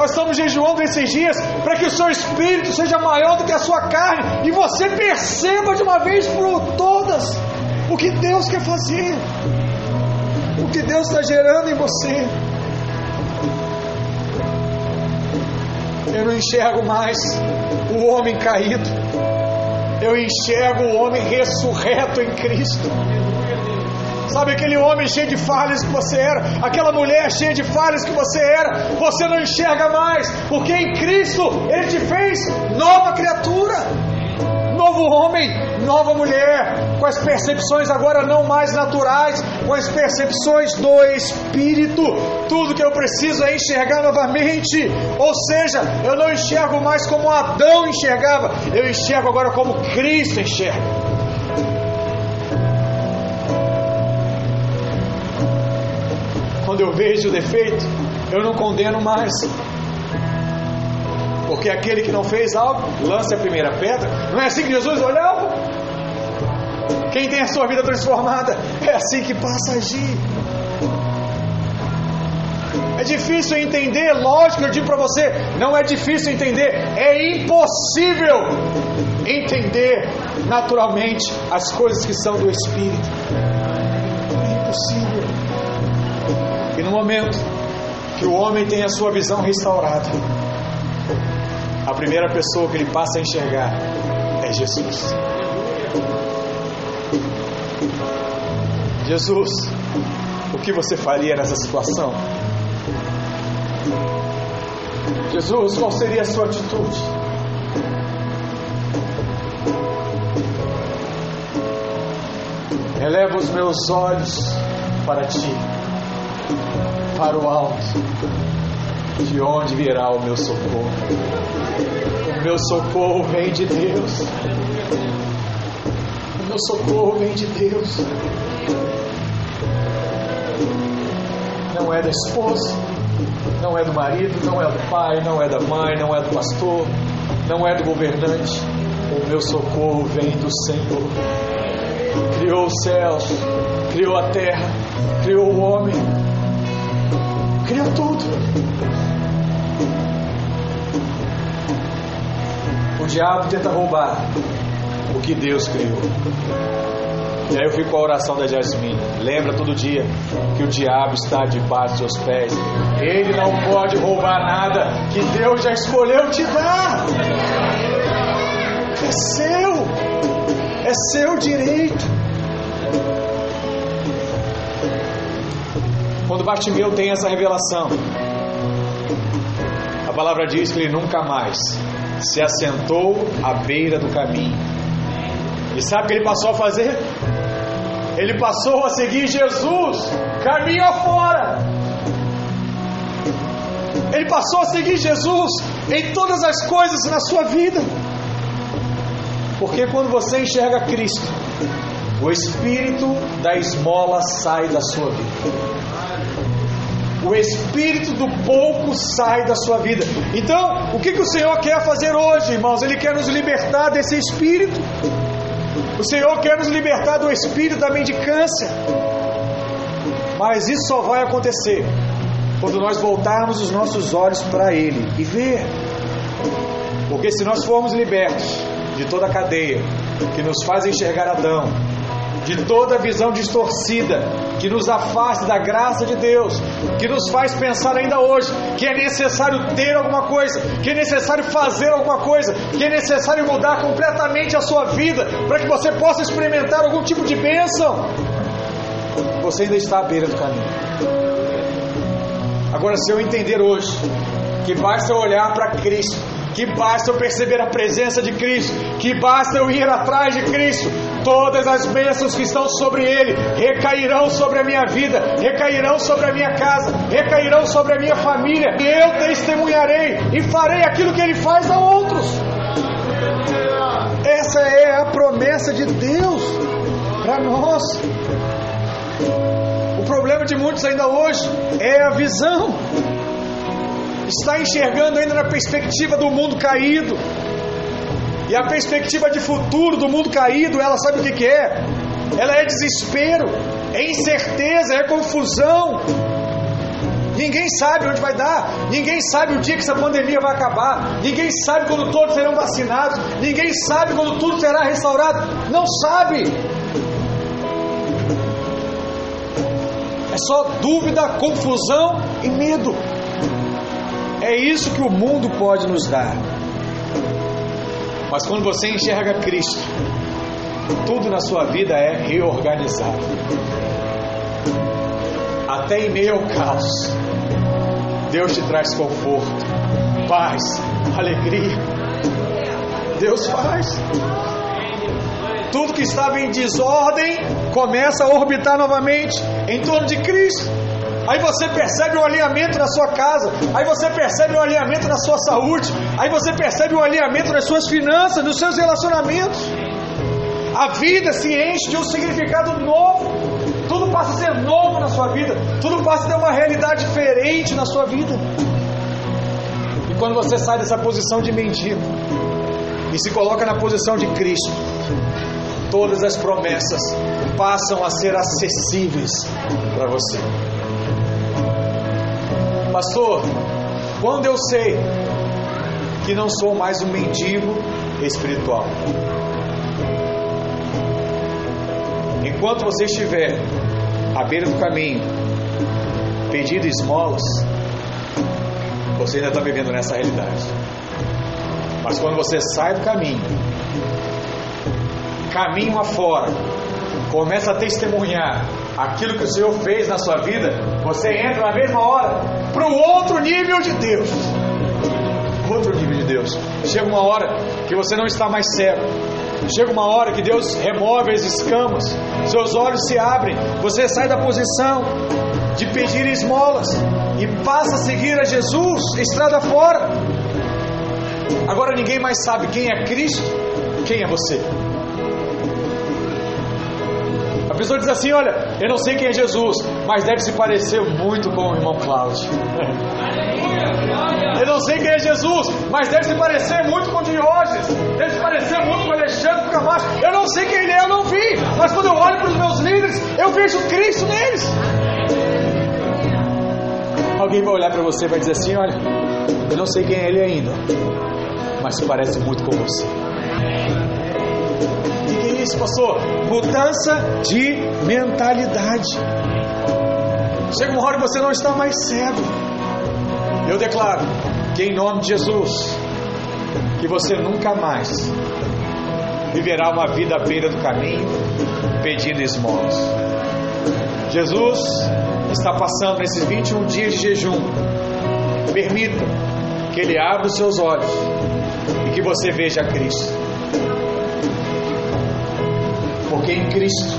Nós estamos jejuando esses dias para que o seu espírito seja maior do que a sua carne e você perceba de uma vez por todas o que Deus quer fazer, o que Deus está gerando em você. Eu não enxergo mais o homem caído, eu enxergo o homem ressurreto em Cristo. Sabe aquele homem cheio de falhas que você era, aquela mulher cheia de falhas que você era, você não enxerga mais, porque em Cristo Ele te fez nova criatura, novo homem, nova mulher, com as percepções agora não mais naturais, com as percepções do Espírito. Tudo que eu preciso é enxergar novamente, ou seja, eu não enxergo mais como Adão enxergava, eu enxergo agora como Cristo enxerga. Quando eu vejo o defeito, eu não condeno mais. Porque aquele que não fez algo, lance a primeira pedra. Não é assim que Jesus olhava? Quem tem a sua vida transformada, é assim que passa a agir. É difícil entender, lógico, eu digo para você, não é difícil entender, é impossível entender naturalmente as coisas que são do Espírito. É impossível. E no momento que o homem tem a sua visão restaurada, a primeira pessoa que ele passa a enxergar é Jesus. Jesus, o que você faria nessa situação? Jesus, qual seria a sua atitude? Eleva os meus olhos para ti, para o alto, de onde virá o meu socorro. O meu socorro vem de Deus. O meu socorro vem de Deus. Não é da esposa, não é do marido, não é do pai, não é da mãe, não é do pastor, não é do governante. O meu socorro vem do Senhor. Criou os céus, criou a terra, criou o homem, criou tudo. O diabo tenta roubar o que Deus criou. E aí eu fico com a oração da Jasmine. Lembra todo dia que o diabo está debaixo dos seus pés. Ele não pode roubar nada que Deus já escolheu te dar. É seu. É seu direito. Quando Bartimeu tem essa revelação, a palavra diz que ele nunca mais se assentou à beira do caminho. E sabe o que ele passou a fazer? Ele passou a seguir Jesus, caminho afora. Ele passou a seguir Jesus em todas as coisas na sua vida. Porque quando você enxerga Cristo, o espírito da esmola sai da sua vida. O espírito do pouco sai da sua vida. Então, o que, que o Senhor quer fazer hoje, irmãos? Ele quer nos libertar desse espírito. O Senhor quer nos libertar do espírito da mendicância. Mas isso só vai acontecer quando nós voltarmos os nossos olhos para Ele e ver. Porque se nós formos libertos de toda a cadeia que nos faz enxergar Adão, de toda visão distorcida que nos afasta da graça de Deus, que nos faz pensar ainda hoje que é necessário ter alguma coisa, que é necessário fazer alguma coisa, que é necessário mudar completamente a sua vida para que você possa experimentar algum tipo de bênção. Você ainda está à beira do caminho. Agora, se eu entender hoje que basta olhar para Cristo, que basta eu perceber a presença de Cristo, que basta eu ir atrás de Cristo, todas as bênçãos que estão sobre Ele recairão sobre a minha vida, recairão sobre a minha casa, recairão sobre a minha família, e eu testemunharei e farei aquilo que Ele faz a outros. Essa é a promessa de Deus para nós. O problema de muitos ainda hoje é a visão está enxergando ainda na perspectiva do mundo caído. E a perspectiva de futuro do mundo caído, ela sabe o que, que é? ela é desespero, é incerteza, é confusão. Ninguém sabe onde vai dar, ninguém sabe o dia que essa pandemia vai acabar, ninguém sabe quando todos serão vacinados, ninguém sabe quando tudo será restaurado, não sabe. É só dúvida, confusão e medo. É isso que o mundo pode nos dar. Mas quando você enxerga Cristo, tudo na sua vida é reorganizado. Até em meio ao caos, Deus te traz conforto, paz, alegria. Deus faz. Tudo que estava em desordem começa a orbitar novamente em torno de Cristo. Aí você percebe um alinhamento na sua casa, aí você percebe um alinhamento na sua saúde, aí você percebe um alinhamento nas suas finanças, nos seus relacionamentos. A vida se enche de um significado novo. Tudo passa a ser novo na sua vida, tudo passa a ter uma realidade diferente na sua vida. E quando você sai dessa posição de mendigo e se coloca na posição de Cristo, todas as promessas passam a ser acessíveis para você. Pastor, quando eu sei que não sou mais um mendigo espiritual? Enquanto você estiver à beira do caminho, pedindo esmolas, você ainda está vivendo nessa realidade. Mas quando você sai do caminho, caminho afora, começa a testemunhar aquilo que o Senhor fez na sua vida, você entra na mesma hora para o outro nível de Deus. Outro nível de Deus. Chega uma hora que você não está mais cego. Chega uma hora que Deus remove as escamas, seus olhos se abrem, você sai da posição de pedir esmolas e passa a seguir a Jesus, estrada fora. Agora ninguém mais sabe quem é Cristo, quem é você. Pessoa diz assim: Olha, eu não sei quem é Jesus, mas deve se parecer muito com o irmão Cláudio. <laughs> Eu não sei quem é Jesus, mas deve se parecer muito com Diógenes, deve se parecer muito com Alexandre Camacho. Eu não sei quem ele é, eu não vi, mas quando eu olho para os meus líderes, eu vejo Cristo neles. Alguém vai olhar para você e vai dizer assim: Olha, eu não sei quem é ele ainda, mas se parece muito com você. O que é isso, pastor? Mudança de mentalidade. Chega uma hora que você não está mais cego. Eu declaro que em nome de Jesus, que você nunca mais viverá uma vida à beira do caminho pedindo esmolas. Jesus está passando nesses 21 dias de jejum. Permita que Ele abra os seus olhos e que você veja Cristo. Em Cristo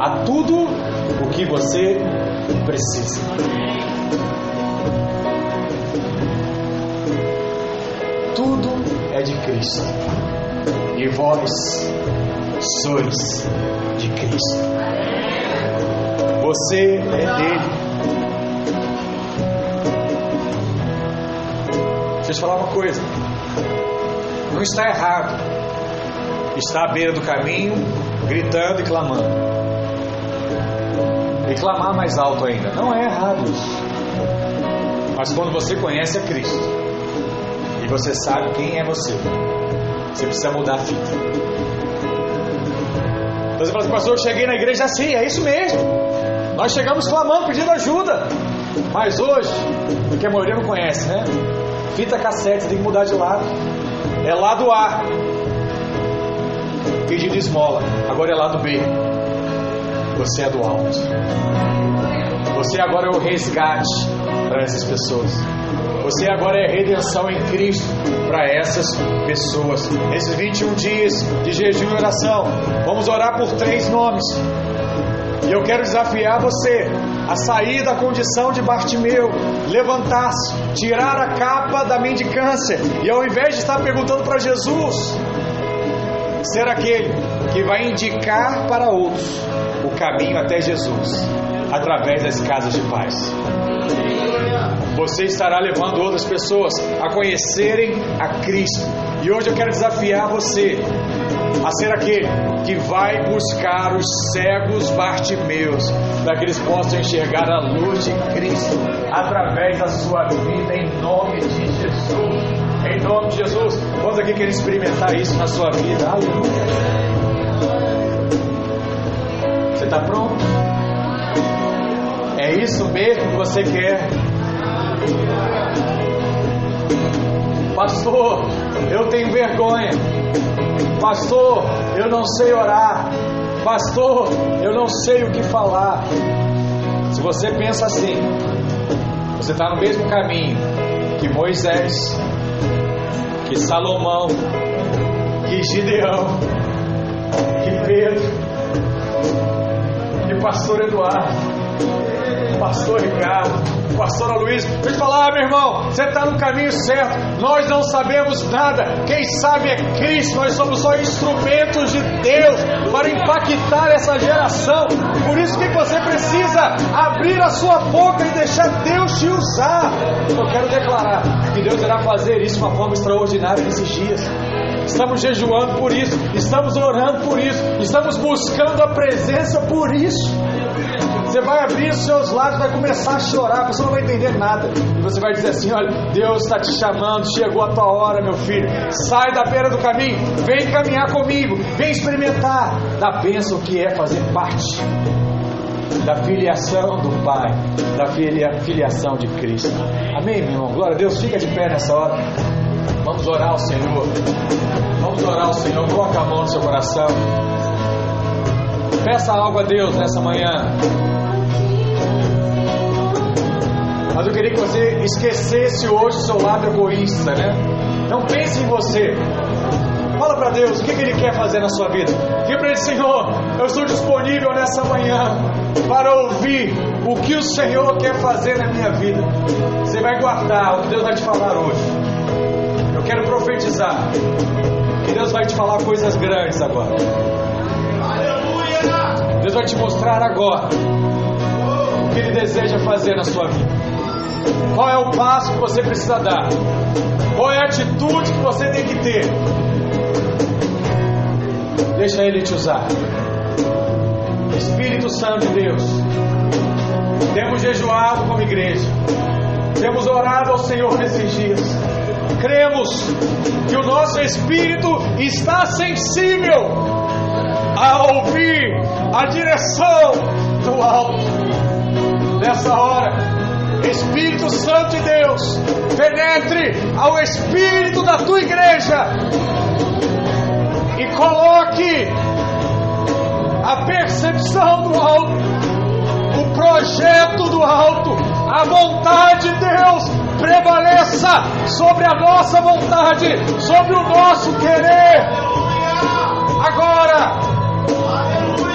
há tudo o que você precisa. Tudo é de Cristo. E vós sois de Cristo. Você é dele. Deixa eu te falar uma coisa. Não está errado. Está à beira do caminho, gritando e clamando. E clamar mais alto ainda. Não é errado isso. Mas quando você conhece a Cristo e você sabe quem é você, você precisa mudar a fita. Você fala assim, pastor, eu cheguei na igreja assim, é isso mesmo. Nós chegamos clamando, pedindo ajuda. Mas hoje, porque a maioria não conhece, né? Fita cassete, tem que mudar de lado. É lado A. Pedindo esmola. Agora é lado B. Você é do alto. Você agora é o resgate para essas pessoas. Você agora é redenção em Cristo para essas pessoas. Nesses 21 dias de jejum e oração, vamos orar por três nomes. E eu quero desafiar você a sair da condição de Bartimeu, levantar-se, tirar a capa da mendicância e ao invés de estar perguntando para Jesus, ser aquele que vai indicar para outros o caminho até Jesus através das casas de paz. você estará levando outras pessoas a conhecerem a Cristo. E hoje eu quero desafiar você a ser aquele que vai buscar os cegos Bartimeus, para que eles possam enxergar a luz de Cristo através da sua vida, em nome de Jesus. Em nome de Jesus. Quantos aqui querem experimentar isso na sua vida? Aleluia. Você está pronto? É isso mesmo que você quer? Pastor, eu tenho vergonha. Pastor, eu não sei orar. Pastor, eu não sei o que falar. Se você pensa assim, você está no mesmo caminho que Moisés, que Salomão, que Gideão, que Pedro, Pastor Eduardo. Pastor Ricardo, Pastora Luiz, deixa eu falar, meu irmão, você está no caminho certo. Nós não sabemos nada. Quem sabe é Cristo. Nós somos só instrumentos de Deus para impactar essa geração. Por isso que você precisa abrir a sua boca e deixar Deus te usar. Eu quero declarar que Deus irá fazer isso de uma forma extraordinária nesses dias. Estamos jejuando por isso, estamos orando por isso, estamos buscando a presença por isso. Você vai abrir os seus lábios, vai começar a chorar, você não vai entender nada. E você vai dizer assim: Olha, Deus está te chamando, chegou a tua hora, meu filho. Sai da beira do caminho, vem caminhar comigo, vem experimentar da bênção que é fazer parte da filiação do Pai, da filia, filiação de Cristo. Amém, meu irmão? Glória a Deus, fica de pé nessa hora. Vamos orar ao Senhor. Vamos orar ao Senhor. Coloca a mão no seu coração. Peça algo a Deus nessa manhã. Mas eu queria que você esquecesse hoje o seu lado egoísta, né? Não pense em você. Fala para Deus o que, que Ele quer fazer na sua vida. Diga para Ele, Senhor, eu estou disponível nessa manhã para ouvir o que o Senhor quer fazer na minha vida. Você vai guardar o que Deus vai te falar hoje. Eu quero profetizar que Deus vai te falar coisas grandes agora. Deus vai te mostrar agora o que Ele deseja fazer na sua vida. Qual é o passo que você precisa dar? Qual é a atitude que você tem que ter? Deixa Ele te usar. Espírito Santo de Deus, temos jejuado como igreja, temos orado ao Senhor nesses dias. Cremos que o nosso espírito está sensível a ouvir a direção do alto. Nessa hora, Espírito Santo de Deus, penetre ao espírito da tua igreja e coloque a percepção do alto, o projeto do alto, a vontade de Deus prevaleça sobre a nossa vontade, sobre o nosso querer. Agora,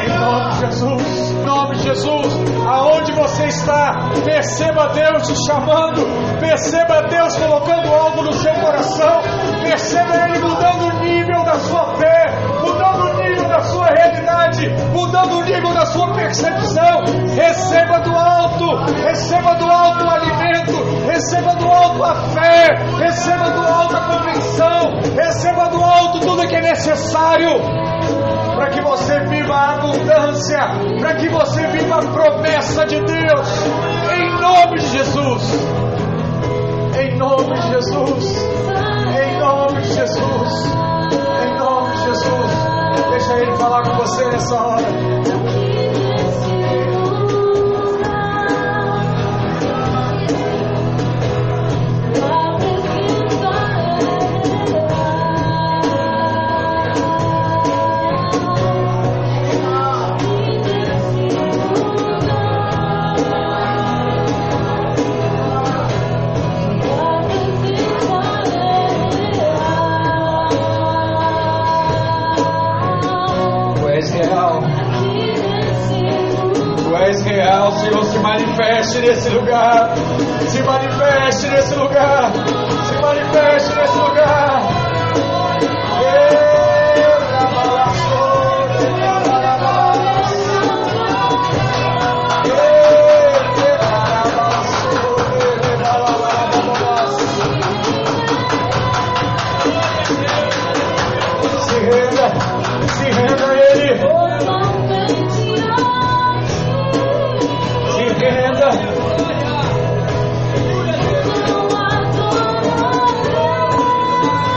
em nome de Jesus, nome de Jesus, aonde você está, perceba Deus te chamando, perceba Deus colocando algo no seu coração, perceba Ele mudando o nível da sua fé, mudando o nível da sua realidade, mudando o nível da sua percepção. Receba do alto, receba do alto o alimento, receba do alto a fé, receba do alto a convicção, receba do alto tudo que é necessário para que você viva a abundância, para que você viva a promessa de Deus, em nome de Jesus. Em nome de Jesus. Em nome de Jesus. Em nome de Jesus. Deixa Ele falar com você nessa hora. Manifeste nesse lugar. Se manifeste nesse lugar.